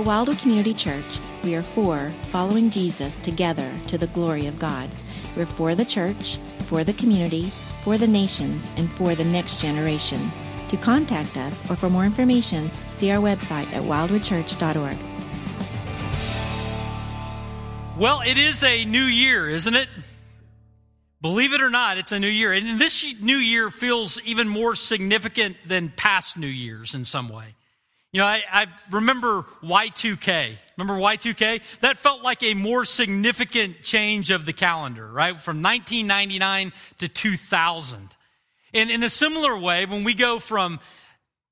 At Wildwood Community Church, we are for following Jesus together to the glory of God. We're for the church, for the community, for the nations, and for the next generation. To contact us or for more information, see our website at wildwoodchurch.org. Well, it is a new year, isn't it? Believe it or not, it's a new year. And this new year feels even more significant than past new years in some way. You know, I, I, remember Y2K. Remember Y2K? That felt like a more significant change of the calendar, right? From 1999 to 2000. And in a similar way, when we go from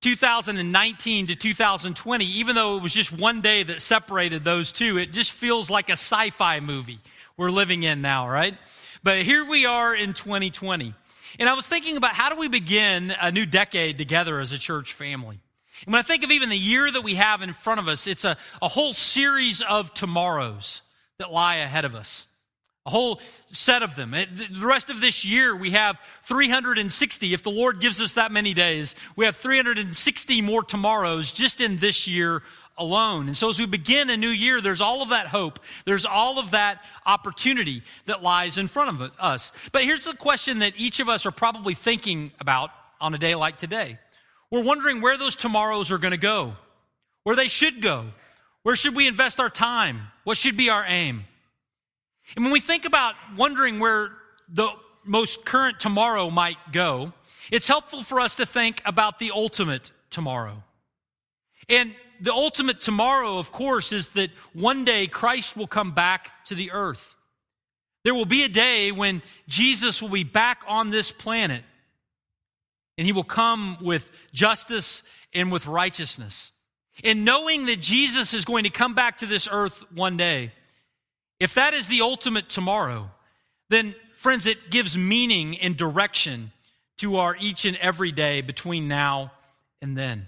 2019 to 2020, even though it was just one day that separated those two, it just feels like a sci fi movie we're living in now, right? But here we are in 2020. And I was thinking about how do we begin a new decade together as a church family? And when I think of even the year that we have in front of us, it's a, a whole series of tomorrows that lie ahead of us. A whole set of them. The rest of this year, we have 360. If the Lord gives us that many days, we have 360 more tomorrows just in this year alone. And so as we begin a new year, there's all of that hope. There's all of that opportunity that lies in front of us. But here's the question that each of us are probably thinking about on a day like today. We're wondering where those tomorrows are going to go, where they should go. Where should we invest our time? What should be our aim? And when we think about wondering where the most current tomorrow might go, it's helpful for us to think about the ultimate tomorrow. And the ultimate tomorrow, of course, is that one day Christ will come back to the earth. There will be a day when Jesus will be back on this planet and he will come with justice and with righteousness. And knowing that Jesus is going to come back to this earth one day, if that is the ultimate tomorrow, then friends, it gives meaning and direction to our each and every day between now and then.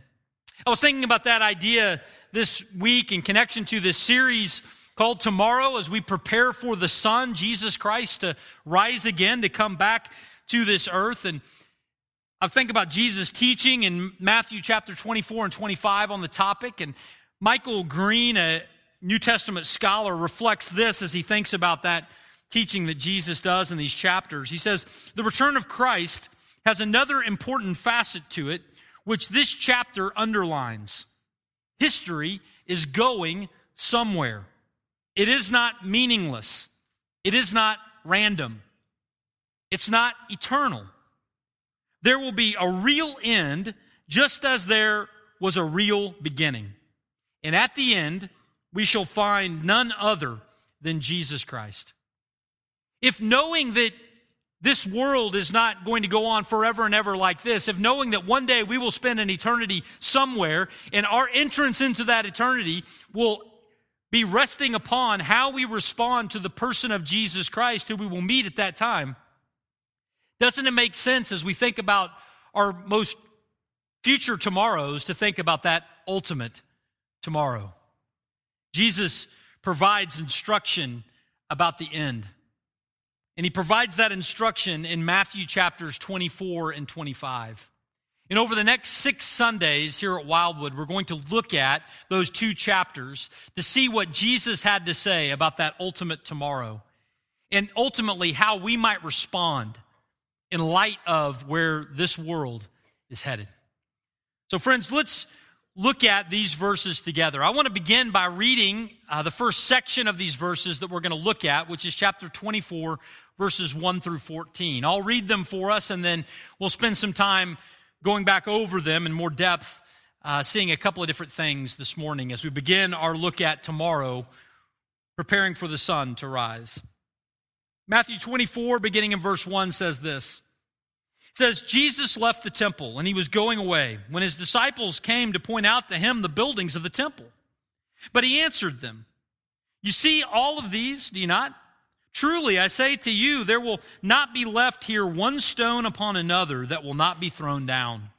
I was thinking about that idea this week in connection to this series called Tomorrow as we prepare for the Son, Jesus Christ, to rise again, to come back to this earth. And I think about Jesus' teaching in Matthew chapter 24 and 25 on the topic. And Michael Green, a New Testament scholar, reflects this as he thinks about that teaching that Jesus does in these chapters. He says, The return of Christ has another important facet to it, which this chapter underlines. History is going somewhere. It is not meaningless. It is not random. It's not eternal. There will be a real end, just as there was a real beginning. And at the end, we shall find none other than Jesus Christ. If knowing that this world is not going to go on forever and ever like this, if knowing that one day we will spend an eternity somewhere and our entrance into that eternity will be resting upon how we respond to the person of Jesus Christ, who we will meet at that time, doesn't it make sense as we think about our most future tomorrows to think about that ultimate tomorrow? Jesus provides instruction about the end. And he provides that instruction in Matthew chapters 24 and 25. And over the next six Sundays here at Wildwood, we're going to look at those two chapters to see what Jesus had to say about that ultimate tomorrow and ultimately how we might respond in light of where this world is headed. So, friends, let's look at these verses together. I want to begin by reading uh, the first section of these verses that we're going to look at, which is chapter 24, verses 1 through 14. I'll read them for us, and then we'll spend some time going back over them in more depth, uh, seeing a couple of different things this morning as we begin our look at tomorrow, preparing for the sun to rise. Matthew 24, beginning in verse 1, says this. It says, Jesus left the temple and he was going away when his disciples came to point out to him the buildings of the temple. But he answered them, You see all of these, do you not? Truly, I say to you, there will not be left here one stone upon another that will not be thrown down.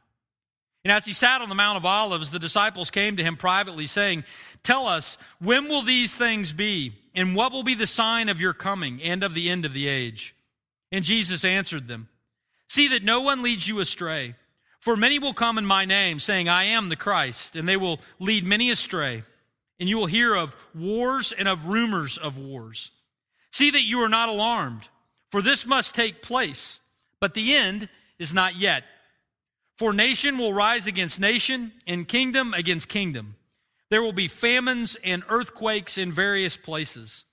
And as he sat on the Mount of Olives, the disciples came to him privately, saying, Tell us, when will these things be? And what will be the sign of your coming and of the end of the age? And Jesus answered them, See that no one leads you astray. For many will come in my name, saying, I am the Christ, and they will lead many astray. and you will hear of wars and of rumors of wars. See that you are not alarmed, for this must take place, but the end is not yet. For nation will rise against nation, and kingdom against kingdom. There will be famines and earthquakes in various places.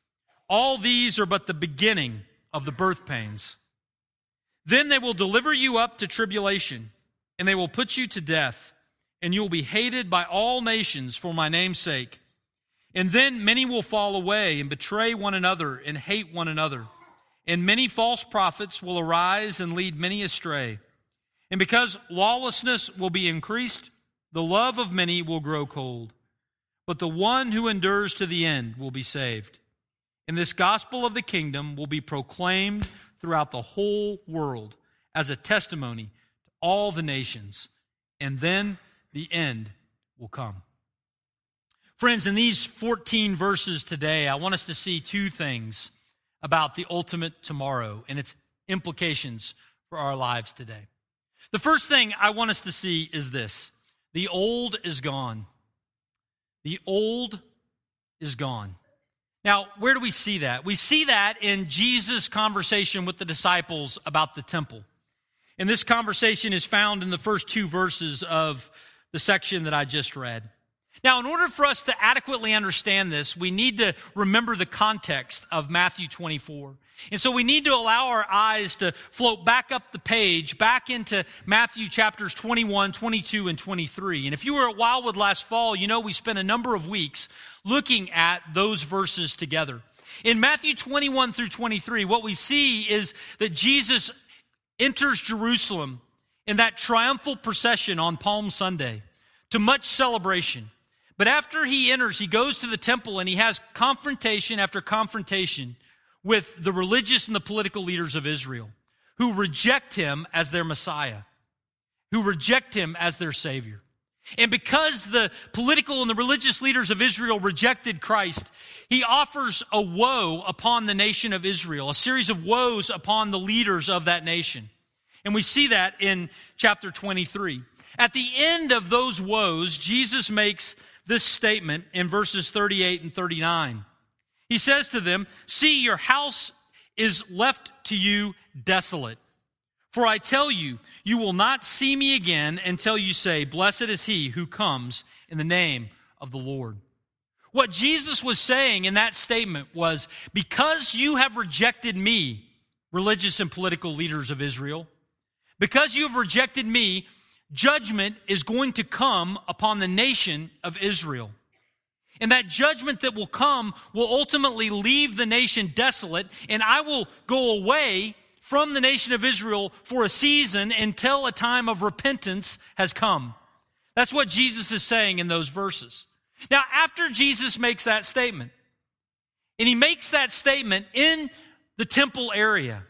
All these are but the beginning of the birth pains. Then they will deliver you up to tribulation, and they will put you to death, and you will be hated by all nations for my name's sake. And then many will fall away and betray one another and hate one another. And many false prophets will arise and lead many astray. And because lawlessness will be increased, the love of many will grow cold. But the one who endures to the end will be saved. And this gospel of the kingdom will be proclaimed throughout the whole world as a testimony to all the nations. And then the end will come. Friends, in these 14 verses today, I want us to see two things about the ultimate tomorrow and its implications for our lives today. The first thing I want us to see is this the old is gone. The old is gone. Now, where do we see that? We see that in Jesus' conversation with the disciples about the temple. And this conversation is found in the first two verses of the section that I just read. Now, in order for us to adequately understand this, we need to remember the context of Matthew 24. And so we need to allow our eyes to float back up the page, back into Matthew chapters 21, 22, and 23. And if you were at Wildwood last fall, you know we spent a number of weeks looking at those verses together. In Matthew 21 through 23, what we see is that Jesus enters Jerusalem in that triumphal procession on Palm Sunday to much celebration. But after he enters, he goes to the temple and he has confrontation after confrontation with the religious and the political leaders of Israel who reject him as their Messiah, who reject him as their Savior. And because the political and the religious leaders of Israel rejected Christ, he offers a woe upon the nation of Israel, a series of woes upon the leaders of that nation. And we see that in chapter 23. At the end of those woes, Jesus makes this statement in verses 38 and 39. He says to them, See, your house is left to you desolate. For I tell you, you will not see me again until you say, Blessed is he who comes in the name of the Lord. What Jesus was saying in that statement was, Because you have rejected me, religious and political leaders of Israel, because you have rejected me, judgment is going to come upon the nation of Israel. And that judgment that will come will ultimately leave the nation desolate, and I will go away from the nation of Israel for a season until a time of repentance has come. That's what Jesus is saying in those verses. Now, after Jesus makes that statement, and he makes that statement in the temple area,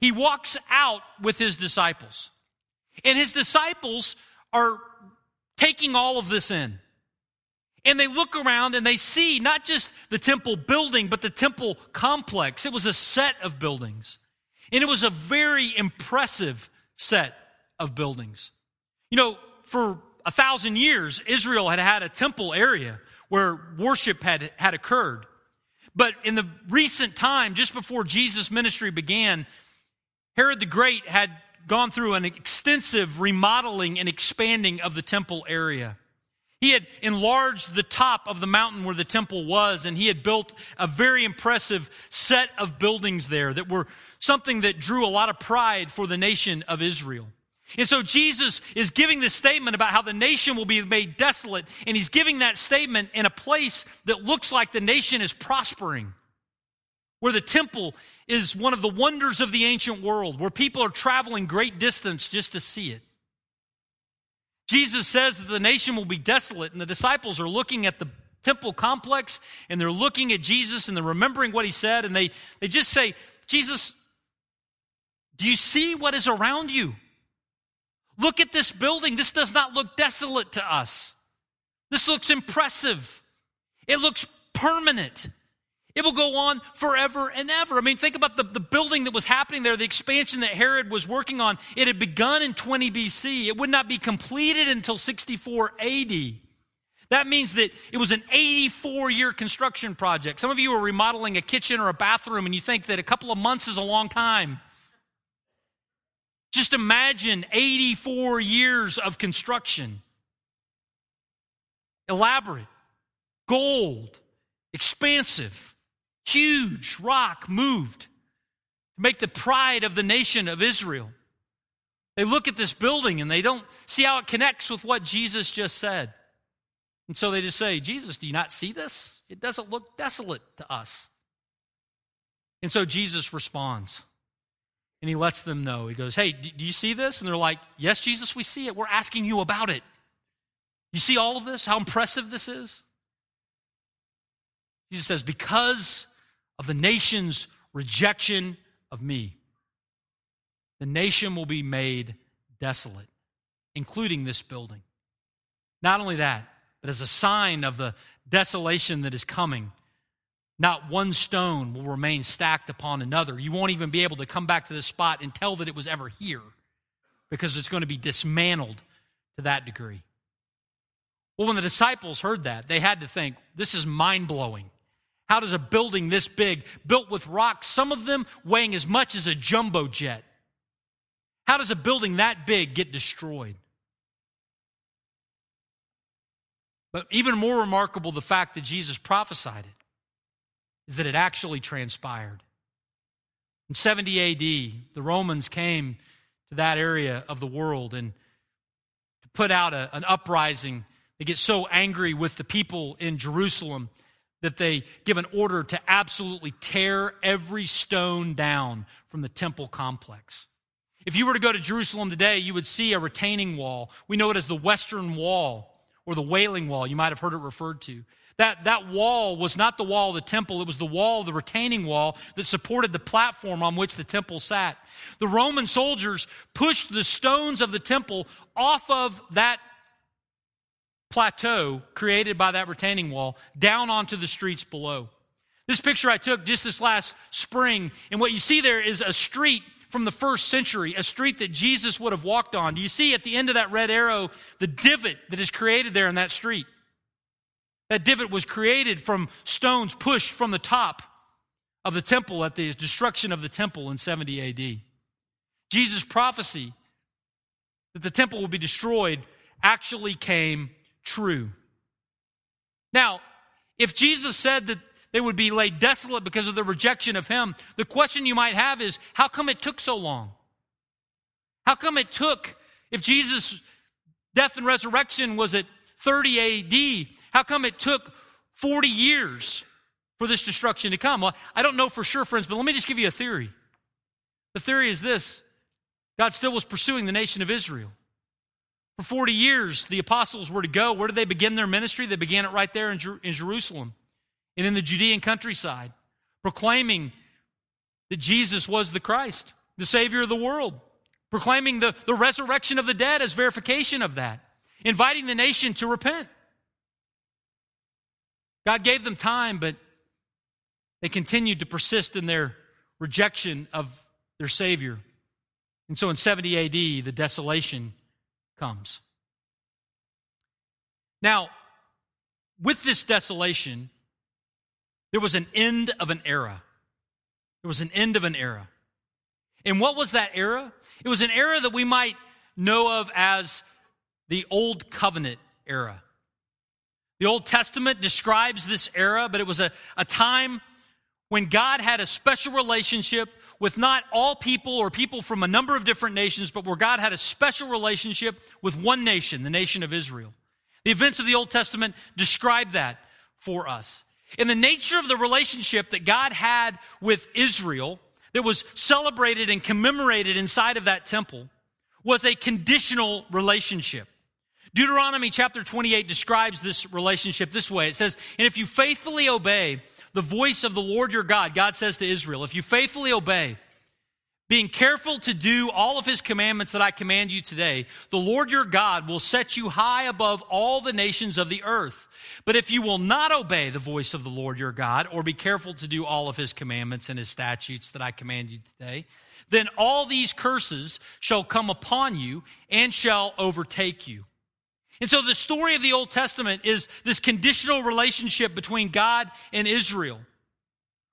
he walks out with his disciples. And his disciples are taking all of this in. And they look around and they see not just the temple building, but the temple complex. It was a set of buildings. And it was a very impressive set of buildings. You know, for a thousand years, Israel had had a temple area where worship had, had occurred. But in the recent time, just before Jesus' ministry began, Herod the Great had gone through an extensive remodeling and expanding of the temple area. He had enlarged the top of the mountain where the temple was, and he had built a very impressive set of buildings there that were something that drew a lot of pride for the nation of Israel. And so Jesus is giving this statement about how the nation will be made desolate, and he's giving that statement in a place that looks like the nation is prospering where the temple is one of the wonders of the ancient world, where people are traveling great distance just to see it. Jesus says that the nation will be desolate, and the disciples are looking at the temple complex and they're looking at Jesus and they're remembering what he said, and they, they just say, Jesus, do you see what is around you? Look at this building. This does not look desolate to us. This looks impressive. It looks permanent. It will go on forever and ever. I mean, think about the, the building that was happening there, the expansion that Herod was working on. It had begun in 20 BC. It would not be completed until 64 AD. That means that it was an 84 year construction project. Some of you are remodeling a kitchen or a bathroom and you think that a couple of months is a long time. Just imagine 84 years of construction. Elaborate, gold, expansive, huge rock moved to make the pride of the nation of Israel. They look at this building and they don't see how it connects with what Jesus just said. And so they just say, Jesus, do you not see this? It doesn't look desolate to us. And so Jesus responds and he lets them know. He goes, Hey, do you see this? And they're like, Yes, Jesus, we see it. We're asking you about it. You see all of this? How impressive this is? Jesus says, Because of the nation's rejection of me, the nation will be made desolate, including this building. Not only that, but as a sign of the desolation that is coming, not one stone will remain stacked upon another. You won't even be able to come back to this spot and tell that it was ever here because it's going to be dismantled to that degree. Well, when the disciples heard that, they had to think, this is mind blowing. How does a building this big, built with rocks, some of them weighing as much as a jumbo jet, how does a building that big get destroyed? But even more remarkable, the fact that Jesus prophesied it is that it actually transpired. In 70 AD, the Romans came to that area of the world and to put out a, an uprising. They get so angry with the people in Jerusalem that they give an order to absolutely tear every stone down from the temple complex. If you were to go to Jerusalem today, you would see a retaining wall. We know it as the Western Wall or the Wailing Wall. You might have heard it referred to. That, that wall was not the wall of the temple, it was the wall, the retaining wall that supported the platform on which the temple sat. The Roman soldiers pushed the stones of the temple off of that plateau created by that retaining wall down onto the streets below. This picture I took just this last spring, and what you see there is a street from the first century, a street that Jesus would have walked on. Do you see at the end of that red arrow the divot that is created there in that street? That divot was created from stones pushed from the top of the temple at the destruction of the temple in 70 AD. Jesus' prophecy that the temple would be destroyed actually came true. Now, if Jesus said that they would be laid desolate because of the rejection of him, the question you might have is how come it took so long? How come it took, if Jesus' death and resurrection was at 30 AD, how come it took 40 years for this destruction to come? Well, I don't know for sure, friends, but let me just give you a theory. The theory is this God still was pursuing the nation of Israel. For 40 years, the apostles were to go. Where did they begin their ministry? They began it right there in, Jer- in Jerusalem and in the Judean countryside, proclaiming that Jesus was the Christ, the Savior of the world, proclaiming the, the resurrection of the dead as verification of that, inviting the nation to repent. God gave them time, but they continued to persist in their rejection of their Savior. And so in 70 AD, the desolation comes. Now, with this desolation, there was an end of an era. There was an end of an era. And what was that era? It was an era that we might know of as the Old Covenant era. The Old Testament describes this era, but it was a, a time when God had a special relationship with not all people or people from a number of different nations, but where God had a special relationship with one nation, the nation of Israel. The events of the Old Testament describe that for us. In the nature of the relationship that God had with Israel, that was celebrated and commemorated inside of that temple, was a conditional relationship. Deuteronomy chapter 28 describes this relationship this way. It says, And if you faithfully obey the voice of the Lord your God, God says to Israel, if you faithfully obey, being careful to do all of his commandments that I command you today, the Lord your God will set you high above all the nations of the earth. But if you will not obey the voice of the Lord your God, or be careful to do all of his commandments and his statutes that I command you today, then all these curses shall come upon you and shall overtake you. And so the story of the Old Testament is this conditional relationship between God and Israel,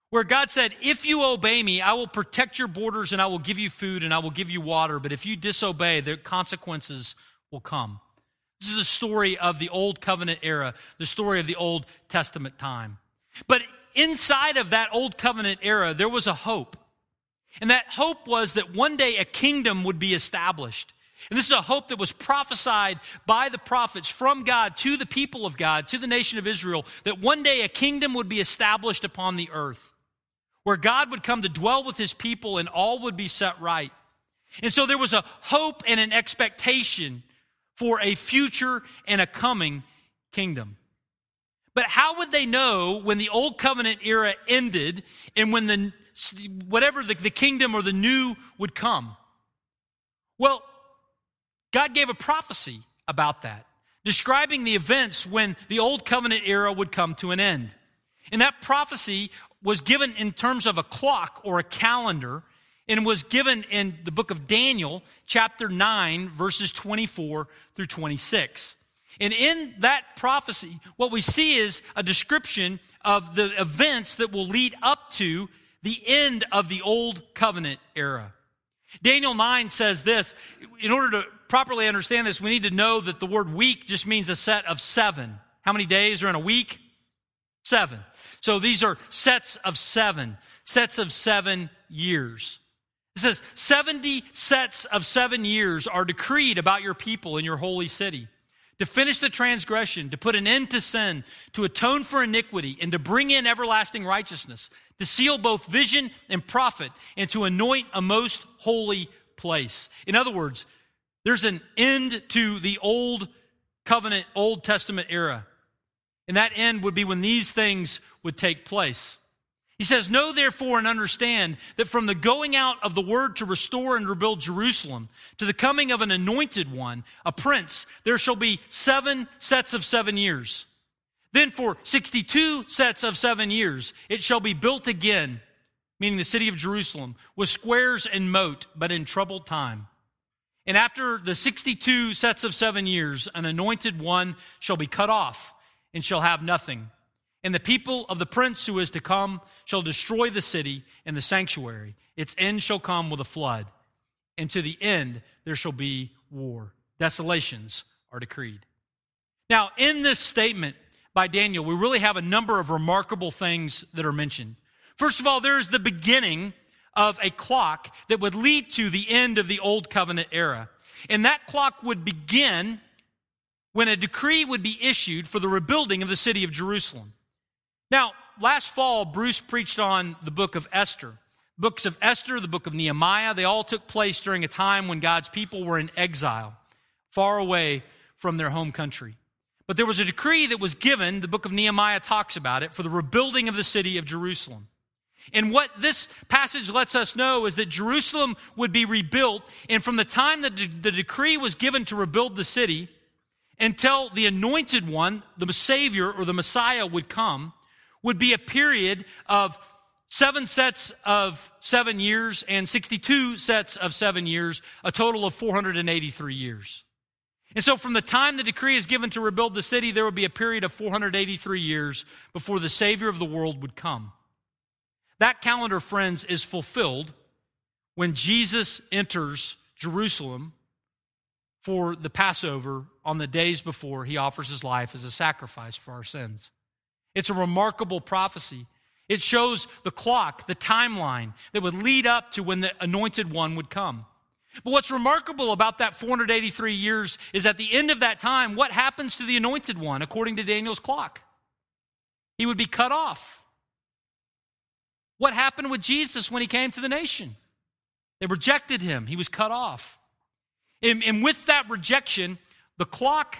where God said, If you obey me, I will protect your borders and I will give you food and I will give you water. But if you disobey, the consequences will come. This is the story of the Old Covenant era, the story of the Old Testament time. But inside of that Old Covenant era, there was a hope. And that hope was that one day a kingdom would be established. And this is a hope that was prophesied by the prophets from God to the people of God, to the nation of Israel, that one day a kingdom would be established upon the earth, where God would come to dwell with his people and all would be set right. And so there was a hope and an expectation for a future and a coming kingdom. But how would they know when the old covenant era ended and when the whatever the, the kingdom or the new would come? Well, God gave a prophecy about that, describing the events when the old covenant era would come to an end. And that prophecy was given in terms of a clock or a calendar and was given in the book of Daniel, chapter 9, verses 24 through 26. And in that prophecy, what we see is a description of the events that will lead up to the end of the old covenant era. Daniel 9 says this in order to properly understand this, we need to know that the word week just means a set of seven. How many days are in a week? Seven. So these are sets of seven, sets of seven years. It says 70 sets of seven years are decreed about your people in your holy city to finish the transgression, to put an end to sin, to atone for iniquity, and to bring in everlasting righteousness, to seal both vision and prophet, and to anoint a most holy place. In other words, there's an end to the old covenant, Old Testament era. And that end would be when these things would take place. He says, Know therefore and understand that from the going out of the word to restore and rebuild Jerusalem to the coming of an anointed one, a prince, there shall be seven sets of seven years. Then for 62 sets of seven years, it shall be built again, meaning the city of Jerusalem, with squares and moat, but in troubled time. And after the 62 sets of seven years, an anointed one shall be cut off and shall have nothing. And the people of the prince who is to come shall destroy the city and the sanctuary. Its end shall come with a flood. And to the end there shall be war. Desolations are decreed. Now, in this statement by Daniel, we really have a number of remarkable things that are mentioned. First of all, there is the beginning of a clock that would lead to the end of the Old Covenant era. And that clock would begin when a decree would be issued for the rebuilding of the city of Jerusalem. Now, last fall, Bruce preached on the book of Esther. Books of Esther, the book of Nehemiah, they all took place during a time when God's people were in exile, far away from their home country. But there was a decree that was given, the book of Nehemiah talks about it, for the rebuilding of the city of Jerusalem. And what this passage lets us know is that Jerusalem would be rebuilt, and from the time that the decree was given to rebuild the city until the anointed one, the Savior or the Messiah, would come, would be a period of seven sets of seven years and 62 sets of seven years, a total of 483 years. And so, from the time the decree is given to rebuild the city, there would be a period of 483 years before the Savior of the world would come. That calendar, friends, is fulfilled when Jesus enters Jerusalem for the Passover on the days before he offers his life as a sacrifice for our sins. It's a remarkable prophecy. It shows the clock, the timeline that would lead up to when the anointed one would come. But what's remarkable about that 483 years is at the end of that time, what happens to the anointed one according to Daniel's clock? He would be cut off. What happened with Jesus when he came to the nation? They rejected him, he was cut off. And, and with that rejection, the clock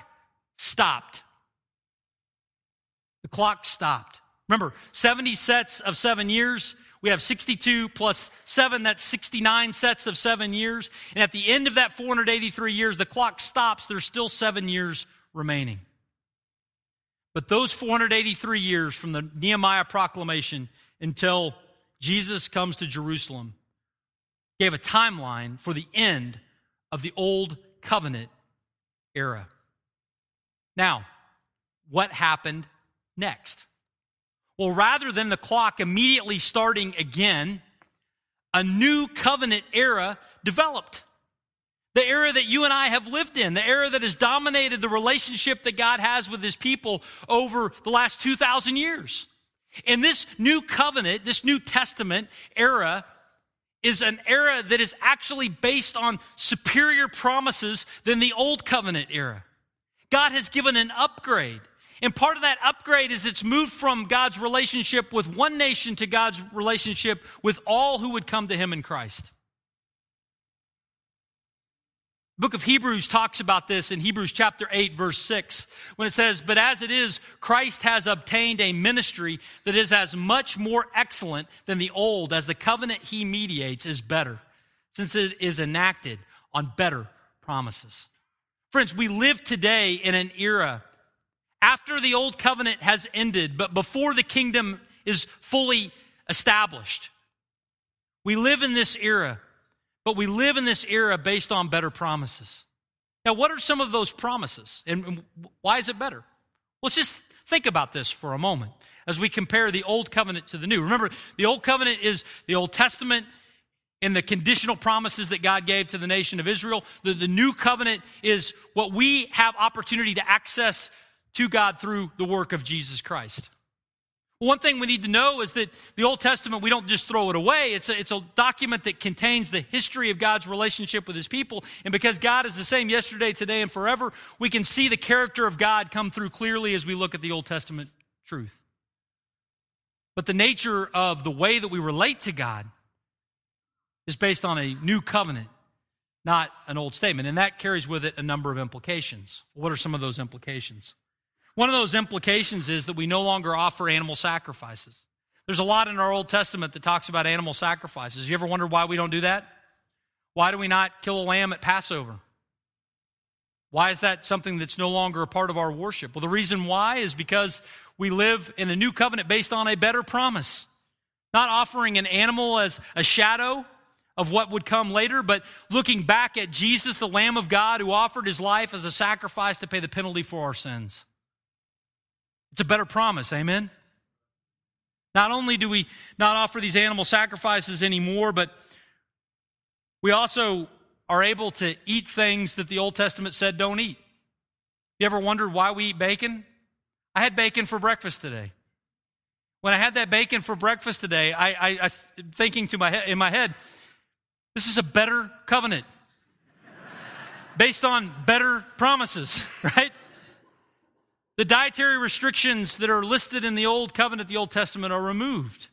stopped. The clock stopped. Remember, 70 sets of seven years. We have 62 plus seven, that's 69 sets of seven years. And at the end of that 483 years, the clock stops. There's still seven years remaining. But those 483 years from the Nehemiah proclamation until Jesus comes to Jerusalem gave a timeline for the end of the old covenant era. Now, what happened next? Well, rather than the clock immediately starting again, a new covenant era developed. The era that you and I have lived in, the era that has dominated the relationship that God has with his people over the last 2,000 years. In this new covenant, this New Testament era, is an era that is actually based on superior promises than the old covenant era. God has given an upgrade. And part of that upgrade is it's moved from God's relationship with one nation to God's relationship with all who would come to him in Christ. Book of Hebrews talks about this in Hebrews chapter 8, verse 6, when it says, But as it is, Christ has obtained a ministry that is as much more excellent than the old, as the covenant he mediates is better, since it is enacted on better promises. Friends, we live today in an era after the old covenant has ended, but before the kingdom is fully established. We live in this era but we live in this era based on better promises. Now, what are some of those promises? And why is it better? Let's just think about this for a moment as we compare the Old Covenant to the New. Remember, the Old Covenant is the Old Testament and the conditional promises that God gave to the nation of Israel. The, the New Covenant is what we have opportunity to access to God through the work of Jesus Christ. One thing we need to know is that the Old Testament, we don't just throw it away. It's a, it's a document that contains the history of God's relationship with his people. And because God is the same yesterday, today, and forever, we can see the character of God come through clearly as we look at the Old Testament truth. But the nature of the way that we relate to God is based on a new covenant, not an old statement. And that carries with it a number of implications. What are some of those implications? One of those implications is that we no longer offer animal sacrifices. There's a lot in our Old Testament that talks about animal sacrifices. You ever wonder why we don't do that? Why do we not kill a lamb at Passover? Why is that something that's no longer a part of our worship? Well, the reason why is because we live in a new covenant based on a better promise. Not offering an animal as a shadow of what would come later, but looking back at Jesus, the Lamb of God, who offered his life as a sacrifice to pay the penalty for our sins. It's a better promise, amen? Not only do we not offer these animal sacrifices anymore, but we also are able to eat things that the Old Testament said don't eat. You ever wondered why we eat bacon? I had bacon for breakfast today. When I had that bacon for breakfast today, I, I, I thinking to my in my head, this is a better covenant based on better promises, right? The dietary restrictions that are listed in the Old Covenant, the Old Testament, are removed.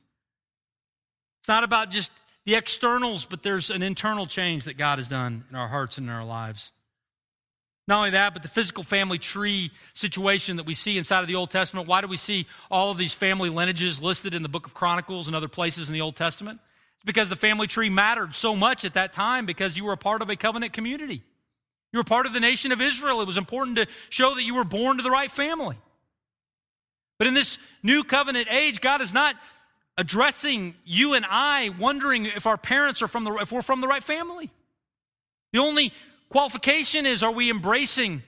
It's not about just the externals, but there's an internal change that God has done in our hearts and in our lives. Not only that, but the physical family tree situation that we see inside of the Old Testament. Why do we see all of these family lineages listed in the book of Chronicles and other places in the Old Testament? It's because the family tree mattered so much at that time because you were a part of a covenant community. You were part of the nation of Israel. It was important to show that you were born to the right family. But in this new covenant age, God is not addressing you and I wondering if our parents are from the if we're from the right family. The only qualification is are we embracing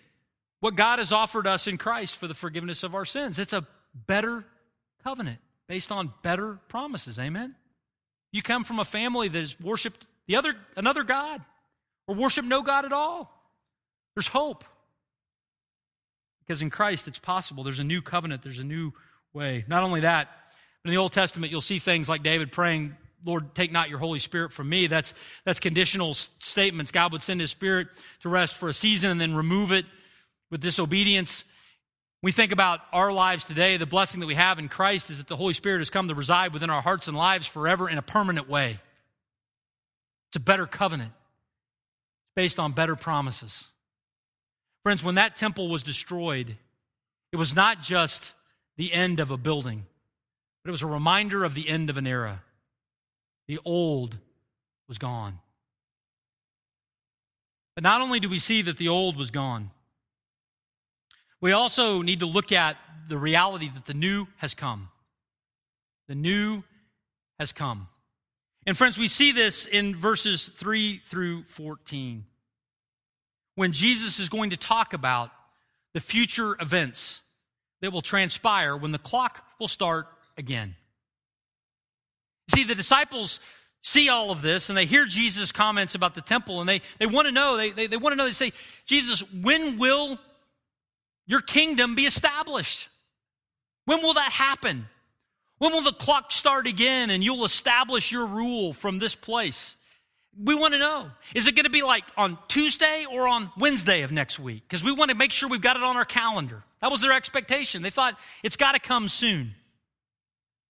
what God has offered us in Christ for the forgiveness of our sins? It's a better covenant based on better promises. Amen. You come from a family that has worshiped the other another God or worship no God at all. There's hope. Because in Christ, it's possible. There's a new covenant, there's a new way. Not only that, in the Old Testament, you'll see things like David praying, Lord, take not your Holy Spirit from me. That's, that's conditional statements. God would send his Spirit to rest for a season and then remove it with disobedience. We think about our lives today, the blessing that we have in Christ is that the Holy Spirit has come to reside within our hearts and lives forever in a permanent way. It's a better covenant It's based on better promises. Friends, when that temple was destroyed, it was not just the end of a building, but it was a reminder of the end of an era. The old was gone. But not only do we see that the old was gone, we also need to look at the reality that the new has come. The new has come. And friends, we see this in verses 3 through 14 when Jesus is going to talk about the future events that will transpire when the clock will start again. See, the disciples see all of this and they hear Jesus' comments about the temple and they, they want to know, they, they, they want to know, they say, Jesus, when will your kingdom be established? When will that happen? When will the clock start again and you'll establish your rule from this place? We want to know. Is it going to be like on Tuesday or on Wednesday of next week? Because we want to make sure we've got it on our calendar. That was their expectation. They thought it's got to come soon.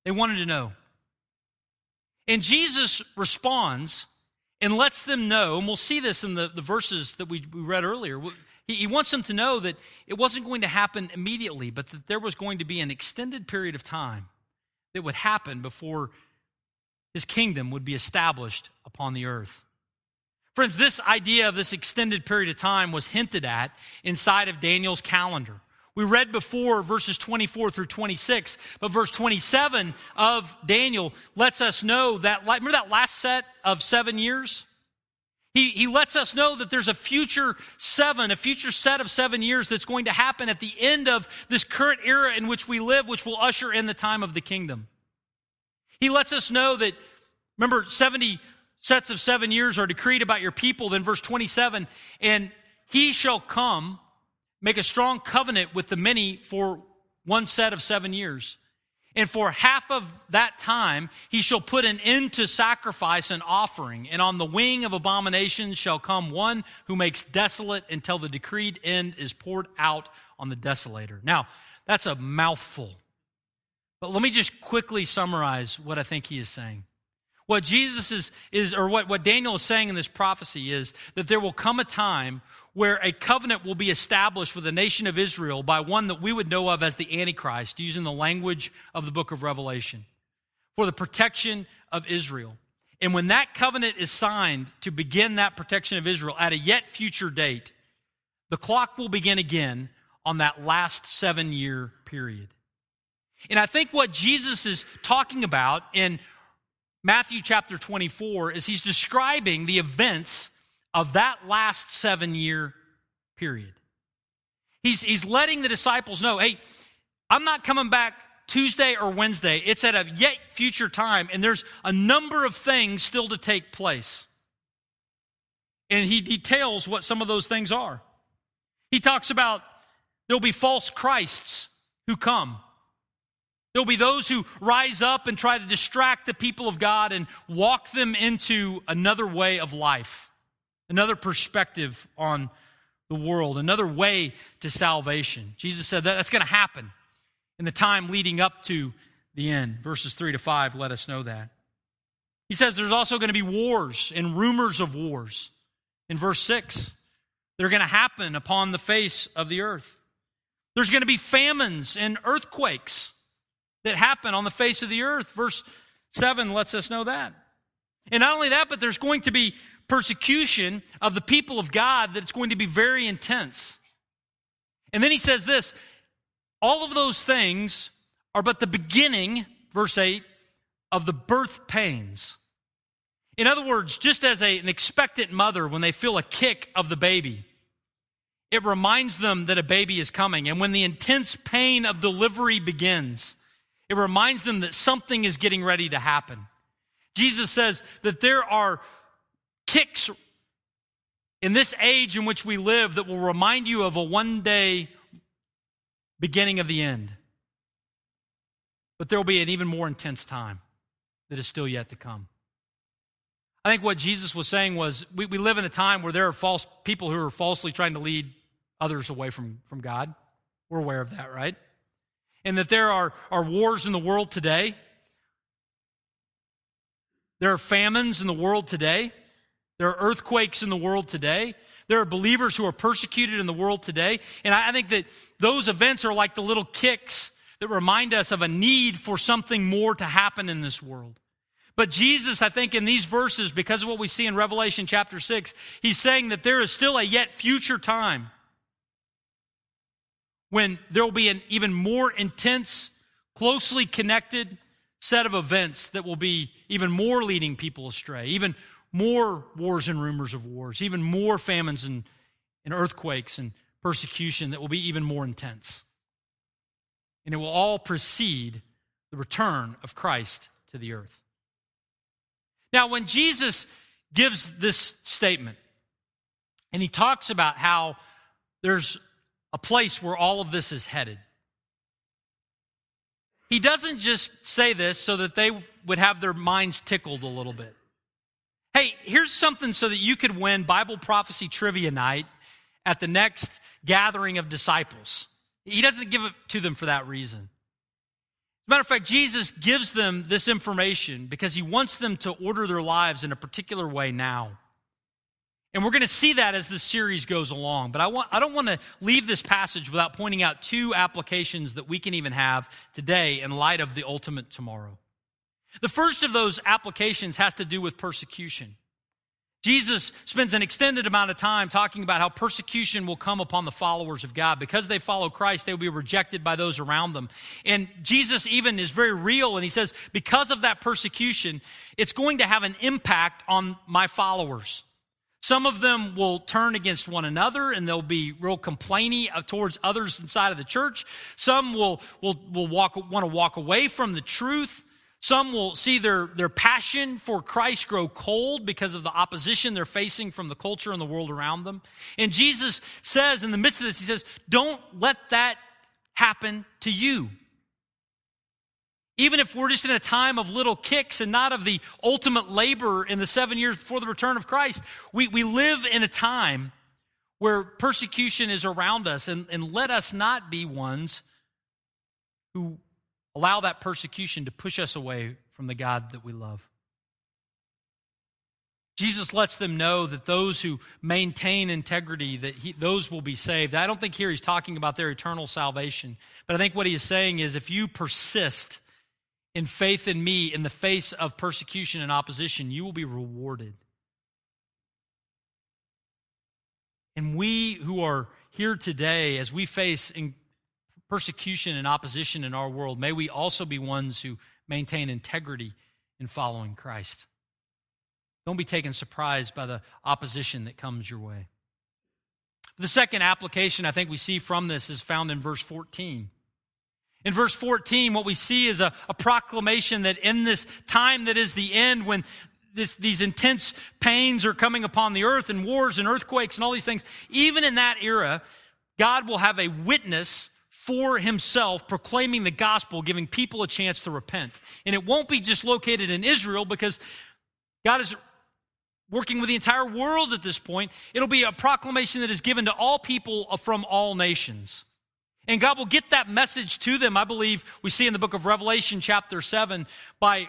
They wanted to know. And Jesus responds and lets them know, and we'll see this in the, the verses that we, we read earlier. He, he wants them to know that it wasn't going to happen immediately, but that there was going to be an extended period of time that would happen before his kingdom would be established upon the earth. Friends, this idea of this extended period of time was hinted at inside of Daniel's calendar. We read before verses 24 through 26, but verse 27 of Daniel lets us know that, remember that last set of seven years? He, he lets us know that there's a future seven, a future set of seven years that's going to happen at the end of this current era in which we live, which will usher in the time of the kingdom. He lets us know that, remember, 70 sets of seven years are decreed about your people. Then, verse 27 and he shall come, make a strong covenant with the many for one set of seven years. And for half of that time, he shall put an end to sacrifice and offering. And on the wing of abomination shall come one who makes desolate until the decreed end is poured out on the desolator. Now, that's a mouthful. But let me just quickly summarize what I think he is saying. What Jesus is, is or what, what Daniel is saying in this prophecy is that there will come a time where a covenant will be established with the nation of Israel by one that we would know of as the Antichrist, using the language of the book of Revelation, for the protection of Israel. And when that covenant is signed to begin that protection of Israel at a yet future date, the clock will begin again on that last seven year period. And I think what Jesus is talking about in Matthew chapter 24 is he's describing the events of that last seven year period. He's, he's letting the disciples know hey, I'm not coming back Tuesday or Wednesday. It's at a yet future time, and there's a number of things still to take place. And he details what some of those things are. He talks about there'll be false Christs who come. There'll be those who rise up and try to distract the people of God and walk them into another way of life, another perspective on the world, another way to salvation. Jesus said that that's going to happen in the time leading up to the end. Verses 3 to 5 let us know that. He says there's also going to be wars and rumors of wars. In verse 6, they're going to happen upon the face of the earth. There's going to be famines and earthquakes that happen on the face of the earth. Verse 7 lets us know that. And not only that, but there's going to be persecution of the people of God that's going to be very intense. And then he says this all of those things are but the beginning, verse 8, of the birth pains. In other words, just as a, an expectant mother, when they feel a kick of the baby, it reminds them that a baby is coming. And when the intense pain of delivery begins, it reminds them that something is getting ready to happen. Jesus says that there are kicks in this age in which we live that will remind you of a one day beginning of the end. But there will be an even more intense time that is still yet to come. I think what Jesus was saying was we, we live in a time where there are false people who are falsely trying to lead others away from, from God. We're aware of that, right? And that there are, are wars in the world today. There are famines in the world today. There are earthquakes in the world today. There are believers who are persecuted in the world today. And I think that those events are like the little kicks that remind us of a need for something more to happen in this world. But Jesus, I think, in these verses, because of what we see in Revelation chapter 6, he's saying that there is still a yet future time when there will be an even more intense, closely connected set of events that will be even more leading people astray, even more wars and rumors of wars, even more famines and, and earthquakes and persecution that will be even more intense. And it will all precede the return of Christ to the earth. Now, when Jesus gives this statement, and he talks about how there's a place where all of this is headed, he doesn't just say this so that they would have their minds tickled a little bit. Hey, here's something so that you could win Bible prophecy trivia night at the next gathering of disciples. He doesn't give it to them for that reason. As a matter of fact, Jesus gives them this information because he wants them to order their lives in a particular way now. And we're going to see that as the series goes along. But I, want, I don't want to leave this passage without pointing out two applications that we can even have today in light of the ultimate tomorrow. The first of those applications has to do with persecution. Jesus spends an extended amount of time talking about how persecution will come upon the followers of God. Because they follow Christ, they will be rejected by those around them. And Jesus even is very real and he says, because of that persecution, it's going to have an impact on my followers. Some of them will turn against one another and they'll be real complainy uh, towards others inside of the church. Some will, will, will walk, want to walk away from the truth. Some will see their, their passion for Christ grow cold because of the opposition they're facing from the culture and the world around them. And Jesus says, in the midst of this, He says, Don't let that happen to you. Even if we're just in a time of little kicks and not of the ultimate labor in the seven years before the return of Christ, we, we live in a time where persecution is around us. And, and let us not be ones who allow that persecution to push us away from the God that we love. Jesus lets them know that those who maintain integrity, that he, those will be saved. I don't think here he's talking about their eternal salvation, but I think what he is saying is if you persist in faith in me in the face of persecution and opposition, you will be rewarded. And we who are here today, as we face in persecution and opposition in our world, may we also be ones who maintain integrity in following Christ. Don't be taken surprised by the opposition that comes your way. The second application I think we see from this is found in verse 14. In verse 14, what we see is a, a proclamation that in this time that is the end, when this, these intense pains are coming upon the earth and wars and earthquakes and all these things, even in that era, God will have a witness for himself, proclaiming the gospel, giving people a chance to repent. And it won't be just located in Israel because God is working with the entire world at this point. It'll be a proclamation that is given to all people from all nations. And God will get that message to them, I believe we see in the book of Revelation, chapter 7, by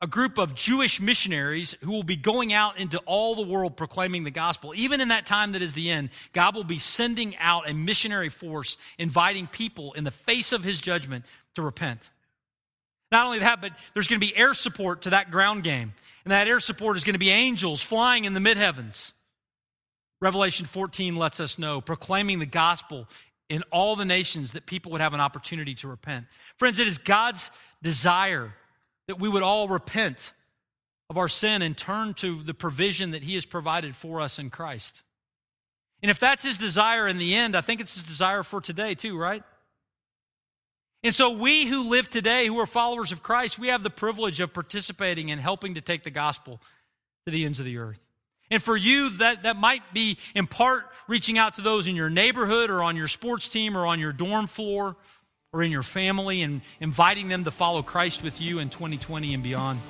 a group of Jewish missionaries who will be going out into all the world proclaiming the gospel. Even in that time that is the end, God will be sending out a missionary force, inviting people in the face of his judgment to repent. Not only that, but there's going to be air support to that ground game. And that air support is going to be angels flying in the mid heavens. Revelation 14 lets us know, proclaiming the gospel in all the nations that people would have an opportunity to repent. Friends, it is God's desire that we would all repent of our sin and turn to the provision that He has provided for us in Christ. And if that's His desire in the end, I think it's His desire for today too, right? And so we who live today, who are followers of Christ, we have the privilege of participating in helping to take the gospel to the ends of the earth. And for you, that, that might be in part reaching out to those in your neighborhood or on your sports team or on your dorm floor or in your family and inviting them to follow Christ with you in 2020 and beyond.